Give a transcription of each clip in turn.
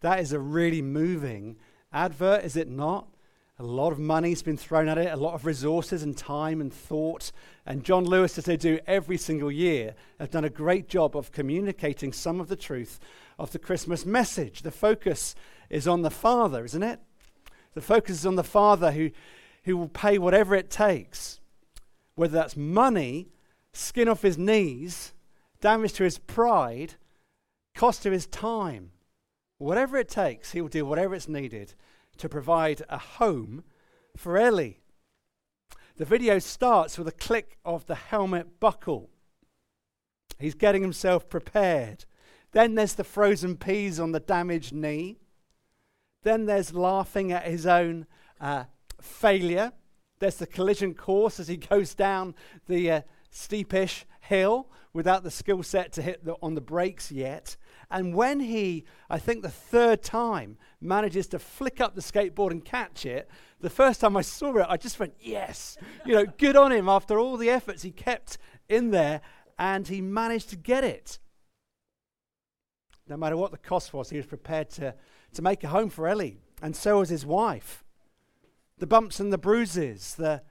That is a really moving advert, is it not? A lot of money's been thrown at it, a lot of resources and time and thought. And John Lewis, as they do every single year, have done a great job of communicating some of the truth of the Christmas message. The focus is on the Father, isn't it? The focus is on the Father who, who will pay whatever it takes, whether that's money, skin off his knees, damage to his pride, cost to his time. Whatever it takes, he will do whatever it's needed to provide a home for Ellie. The video starts with a click of the helmet buckle. He's getting himself prepared. Then there's the frozen peas on the damaged knee. Then there's laughing at his own uh, failure. There's the collision course as he goes down the uh, steepish hill without the skill set to hit the, on the brakes yet. And when he, I think the third time, manages to flick up the skateboard and catch it, the first time I saw it, I just went, yes, you know, good on him after all the efforts he kept in there, and he managed to get it. No matter what the cost was, he was prepared to, to make a home for Ellie, and so was his wife. The bumps and the bruises, the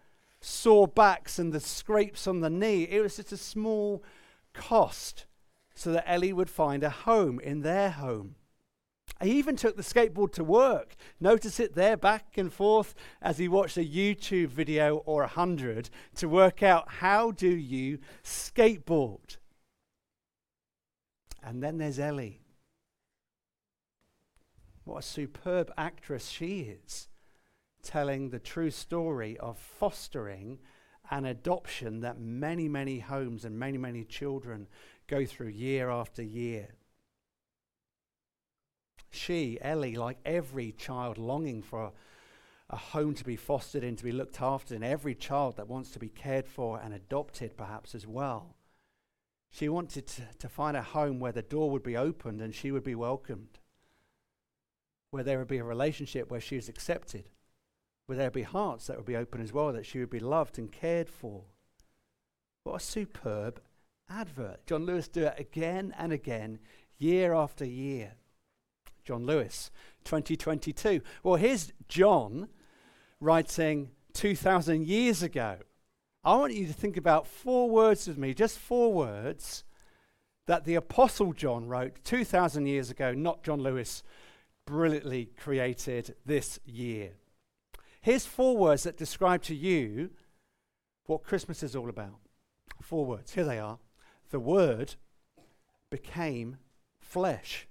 sore backs and the scrapes on the knee, it was just a small cost so that Ellie would find a home in their home. He even took the skateboard to work. Notice it there back and forth as he watched a YouTube video or a hundred to work out how do you skateboard. And then there's Ellie. What a superb actress she is, telling the true story of fostering an adoption that many, many homes and many, many children go through year after year. She, Ellie, like every child longing for a home to be fostered in, to be looked after, and every child that wants to be cared for and adopted, perhaps as well. She wanted to, to find a home where the door would be opened and she would be welcomed, where there would be a relationship where she was accepted, where there be hearts that would be open as well, that she would be loved and cared for. What a superb advert. John Lewis do it again and again, year after year. John Lewis, 2022. Well, here's John writing 2,000 years ago. I want you to think about four words with me, just four words that the Apostle John wrote 2,000 years ago, not John Lewis brilliantly created this year. Here's four words that describe to you what Christmas is all about. Four words. Here they are the Word became flesh.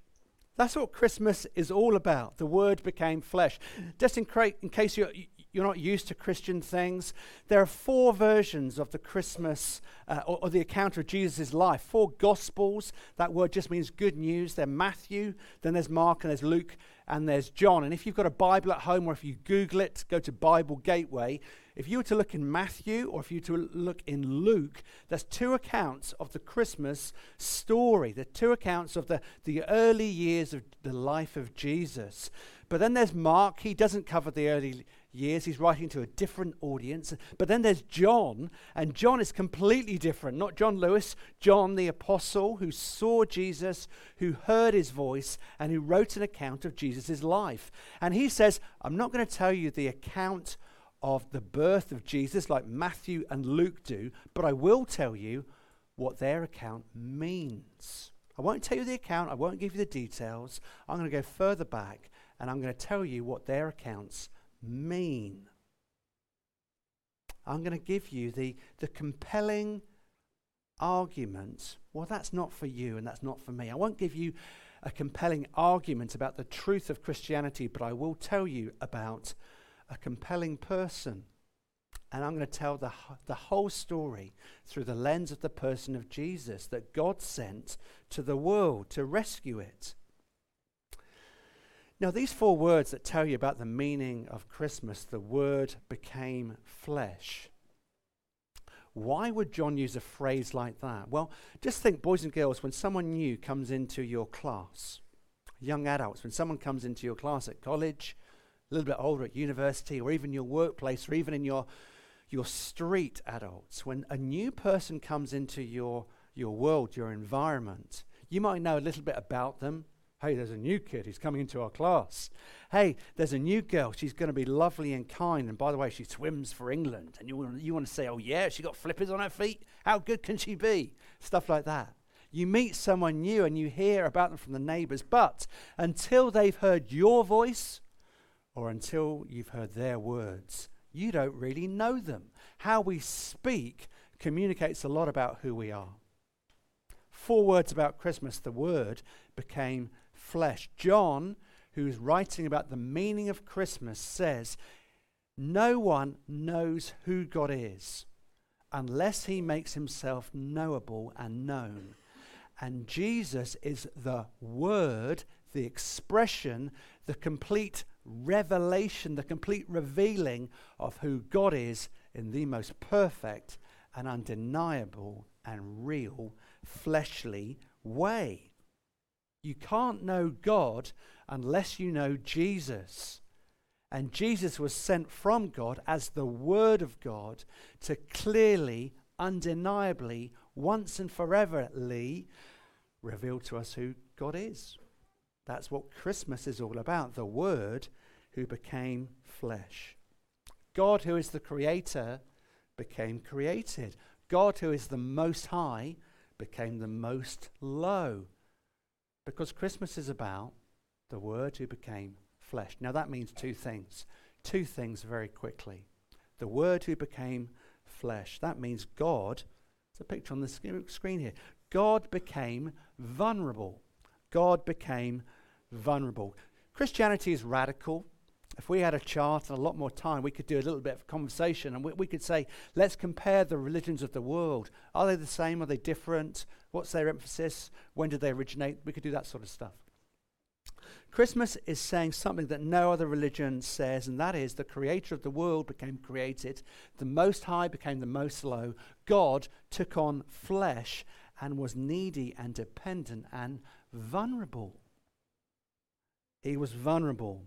That's what Christmas is all about. The Word became flesh. Just in, cra- in case you're, you're not used to Christian things, there are four versions of the Christmas uh, or, or, the account of Jesus' life. Four Gospels. That word just means good news. There's Matthew, then there's Mark, and there's Luke, and there's John. And if you've got a Bible at home or if you Google it, go to Bible Gateway, if you were to look in Matthew or if you were to look in Luke, there's two accounts of the Christmas story. The two accounts of the, the early years of the life of Jesus. But then there's Mark. He doesn't cover the early years. He's writing to a different audience. But then there's John, and John is completely different. Not John Lewis, John the apostle who saw Jesus, who heard his voice, and who wrote an account of Jesus' life. And he says, I'm not going to tell you the account of the birth of Jesus like Matthew and Luke do, but I will tell you what their account means. I won't tell you the account, I won't give you the details. I'm going to go further back and I'm going to tell you what their accounts mean. I'm going to give you the, the compelling arguments. Well, that's not for you and that's not for me. I won't give you a compelling argument about the truth of Christianity, but I will tell you about a compelling person. And I'm going to tell the, the whole story through the lens of the person of Jesus that God sent to the world to rescue it. Now, these four words that tell you about the meaning of Christmas, the Word became flesh. Why would John use a phrase like that? Well, just think, boys and girls, when someone new comes into your class, young adults, when someone comes into your class at college, a little bit older at university or even your workplace or even in your, your street adults, when a new person comes into your, your world, your environment, you might know a little bit about them. Hey, there's a new kid who's coming into our class. Hey, there's a new girl. She's going to be lovely and kind. And by the way, she swims for England. And you want, you want to say, oh, yeah, she got flippers on her feet? How good can she be? Stuff like that. You meet someone new and you hear about them from the neighbors. But until they've heard your voice or until you've heard their words, you don't really know them. How we speak communicates a lot about who we are. Four words about Christmas the Word became flesh. John, who's writing about the meaning of Christmas, says, No one knows who God is unless he makes himself knowable and known. And Jesus is the Word, the expression, the complete revelation, the complete revealing of who God is in the most perfect and undeniable and real fleshly way. You can't know God unless you know Jesus. And Jesus was sent from God as the Word of God to clearly, undeniably, once and foreverly reveal to us who God is. That's what Christmas is all about the Word who became flesh. God, who is the Creator, became created. God, who is the Most High, became the Most Low. Because Christmas is about the Word who became flesh. Now that means two things. Two things very quickly. The Word who became flesh. That means God, it's a picture on the screen here. God became vulnerable. God became vulnerable. Christianity is radical. If we had a chart and a lot more time, we could do a little bit of conversation and we, we, could say, let's compare the religions of the world. Are they the same? Are they different? What's their emphasis? When did they originate? We could do that sort of stuff. Christmas is saying something that no other religion says, and that is the creator of the world became created, the Most High became the Most Low. God took on flesh and was needy and dependent and vulnerable. He was vulnerable.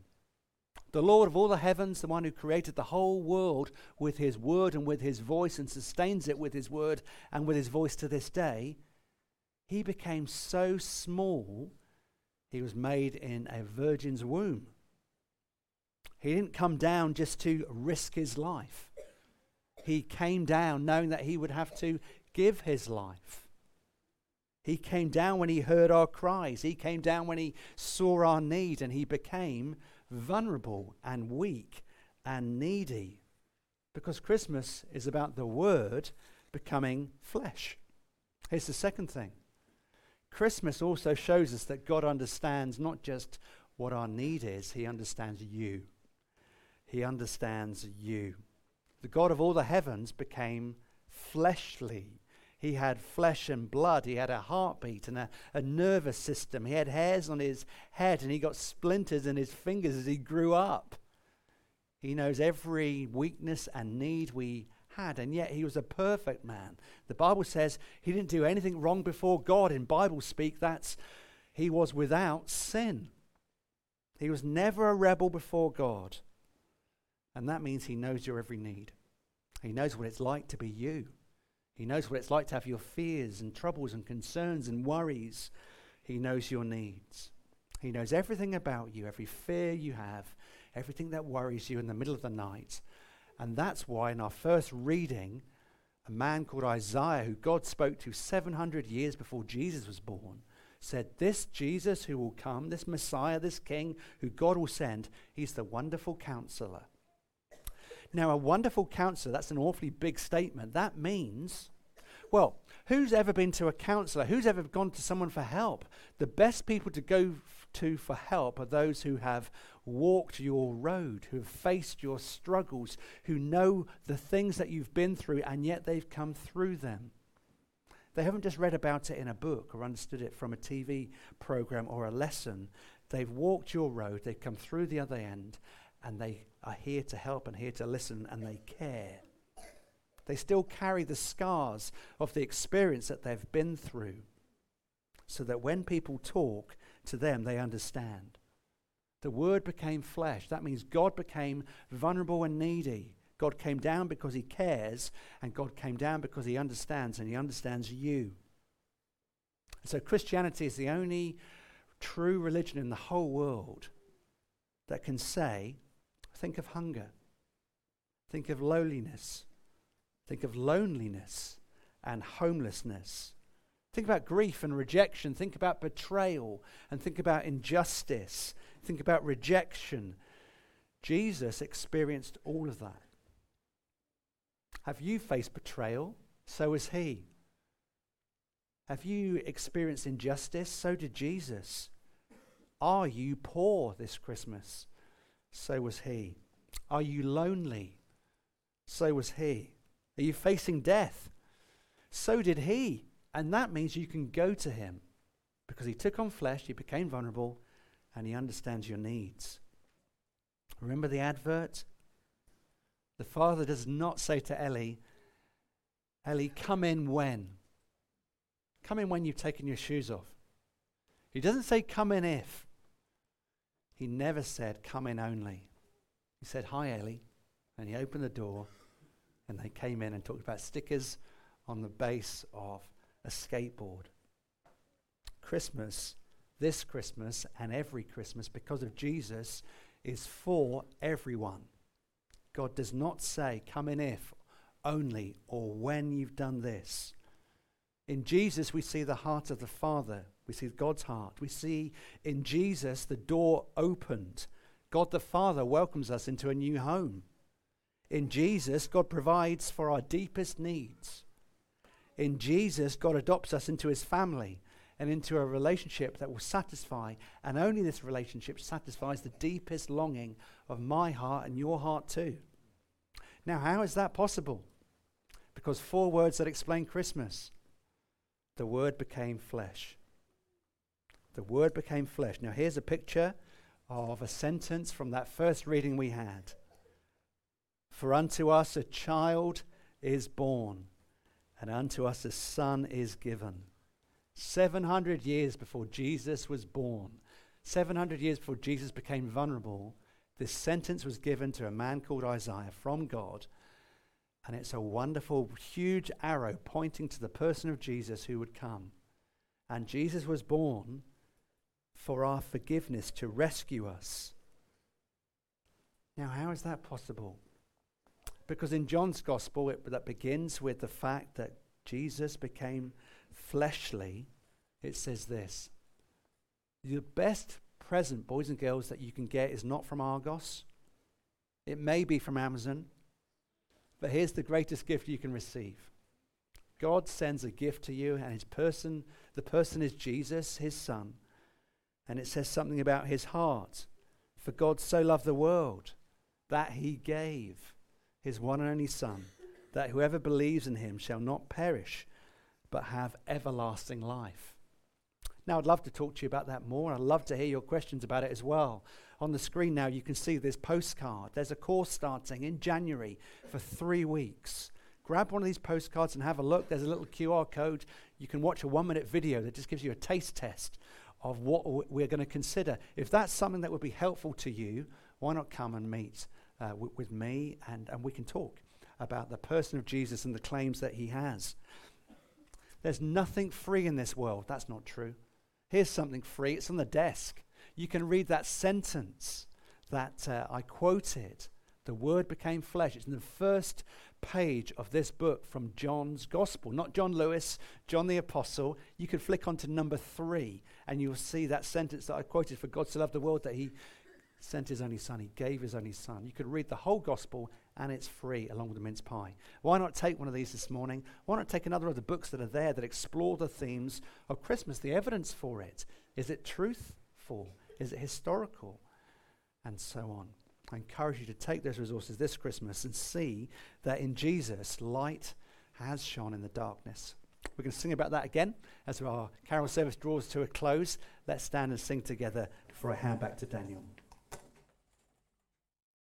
The Lord of all the heavens, the one who created the whole world with his word and with his voice and sustains it with his word and with his voice to this day, he became so small, he was made in a virgin's womb. He didn't come down just to risk his life. He came down knowing that he would have to give his life. He came down when he heard our cries. He came down when he saw our need and he became vulnerable and weak and needy. Because Christmas is about the Word becoming flesh. Here's the second thing Christmas also shows us that God understands not just what our need is, He understands you. He understands you. The God of all the heavens became fleshly. He had flesh and blood. He had a heartbeat and a, a nervous system. He had hairs on his head and he got splinters in his fingers as he grew up. He knows every weakness and need we had, and yet he was a perfect man. The Bible says he didn't do anything wrong before God. In Bible speak, that's he was without sin. He was never a rebel before God. And that means he knows your every need. He knows what it's like to be you. He knows what it's like to have your fears and troubles and concerns and worries. He knows your needs. He knows everything about you, every fear you have, everything that worries you in the middle of the night. And that's why, in our first reading, a man called Isaiah, who God spoke to 700 years before Jesus was born, said, This Jesus who will come, this Messiah, this King who God will send, he's the wonderful counselor. Now, a wonderful counselor, that's an awfully big statement. That means, well, who's ever been to a counselor? Who's ever gone to someone for help? The best people to go to for help are those who have walked your road, who have faced your struggles, who know the things that you've been through, and yet they've come through them. They haven't just read about it in a book or understood it from a TV program or a lesson. They've walked your road, they've come through the other end, and they are here to help and here to listen and they care. They still carry the scars of the experience that they've been through so that when people talk to them, they understand. The Word became flesh. That means God became vulnerable and needy. God came down because He cares, and God came down because He understands, and He understands you. So Christianity is the only true religion in the whole world that can say, think of hunger, think of lowliness, think of loneliness and homelessness. Think about grief and rejection. Think about betrayal and think about injustice. Think about rejection. Jesus experienced all of that. Have you faced betrayal? So has he. Have you experienced injustice? So did Jesus. Are you poor this Christmas? So was he. Are you lonely? So was he. Are you facing death? So did he. And that means you can go to him because he took on flesh, he became vulnerable, and he understands your needs. Remember the advert? The father does not say to Ellie, Ellie, come in when? Come in when you've taken your shoes off. He doesn't say, come in if. He never said, come in only. He said, hi, Ellie. And he opened the door, and they came in and talked about stickers on the base of a skateboard. Christmas, this Christmas, and every Christmas, because of Jesus, is for everyone. God does not say, come in if only or when you've done this. In Jesus, we see the heart of the Father. We see God's heart. We see in Jesus the door opened. God the Father welcomes us into a new home. In Jesus, God provides for our deepest needs. In Jesus, God adopts us into his family and into a relationship that will satisfy, and only this relationship satisfies the deepest longing of my heart and your heart too. Now, how is that possible? Because four words that explain Christmas the Word became flesh. The Word became flesh. Now, here's a picture of a sentence from that first reading we had. For unto us a child is born, and unto us a son is given 700 years before Jesus was born, 700 years before Jesus became vulnerable, this sentence was given to a man called Isaiah from God. And it's a wonderful, huge arrow pointing to the person of Jesus who would come. And Jesus was born for our forgiveness to rescue us. Now, how is that possible? Because in John's gospel, it, that begins with the fact that Jesus became fleshly, it says this The best present, boys and girls, that you can get is not from Argos. It may be from Amazon. But here's the greatest gift you can receive God sends a gift to you, and his person, the person is Jesus, his son. And it says something about his heart. For God so loved the world that he gave his one and only Son, that whoever believes in him shall not perish, but have everlasting life. Now, I'd love to talk to you about that more. I'd love to hear your questions about it as well. On the screen now, you can see this postcard. There's a course starting in January for three weeks. Grab one of these postcards and have a look. There's a little QR code. You can watch a one minute video that just gives you a taste test of what we're going to consider. If that's something that would be helpful to you, why not come and meet uh, with me and, and we can talk about the person of Jesus and the claims that he has. There's nothing free in this world. That's not true. Here's something free. It's on the desk. You can read that sentence that uh, I quoted. The Word became flesh. It's in the first page of this book from John's Gospel, not John Lewis, John the Apostle. You can flick on to number three, and you'll see that sentence that I quoted For God so loved the world that He sent His only Son, He gave His only Son. You could read the whole Gospel and it's free along with the mince pie. Why not take one of these this morning? Why not take another of the books that are there that explore the themes of Christmas, the evidence for it? Is it truthful? Is it historical? And so on. I encourage you to take those resources this Christmas and see that in Jesus, light has shone in the darkness. We're going to sing about that again as our carol service draws to a close. Let's stand and sing together before I hand back to Daniel.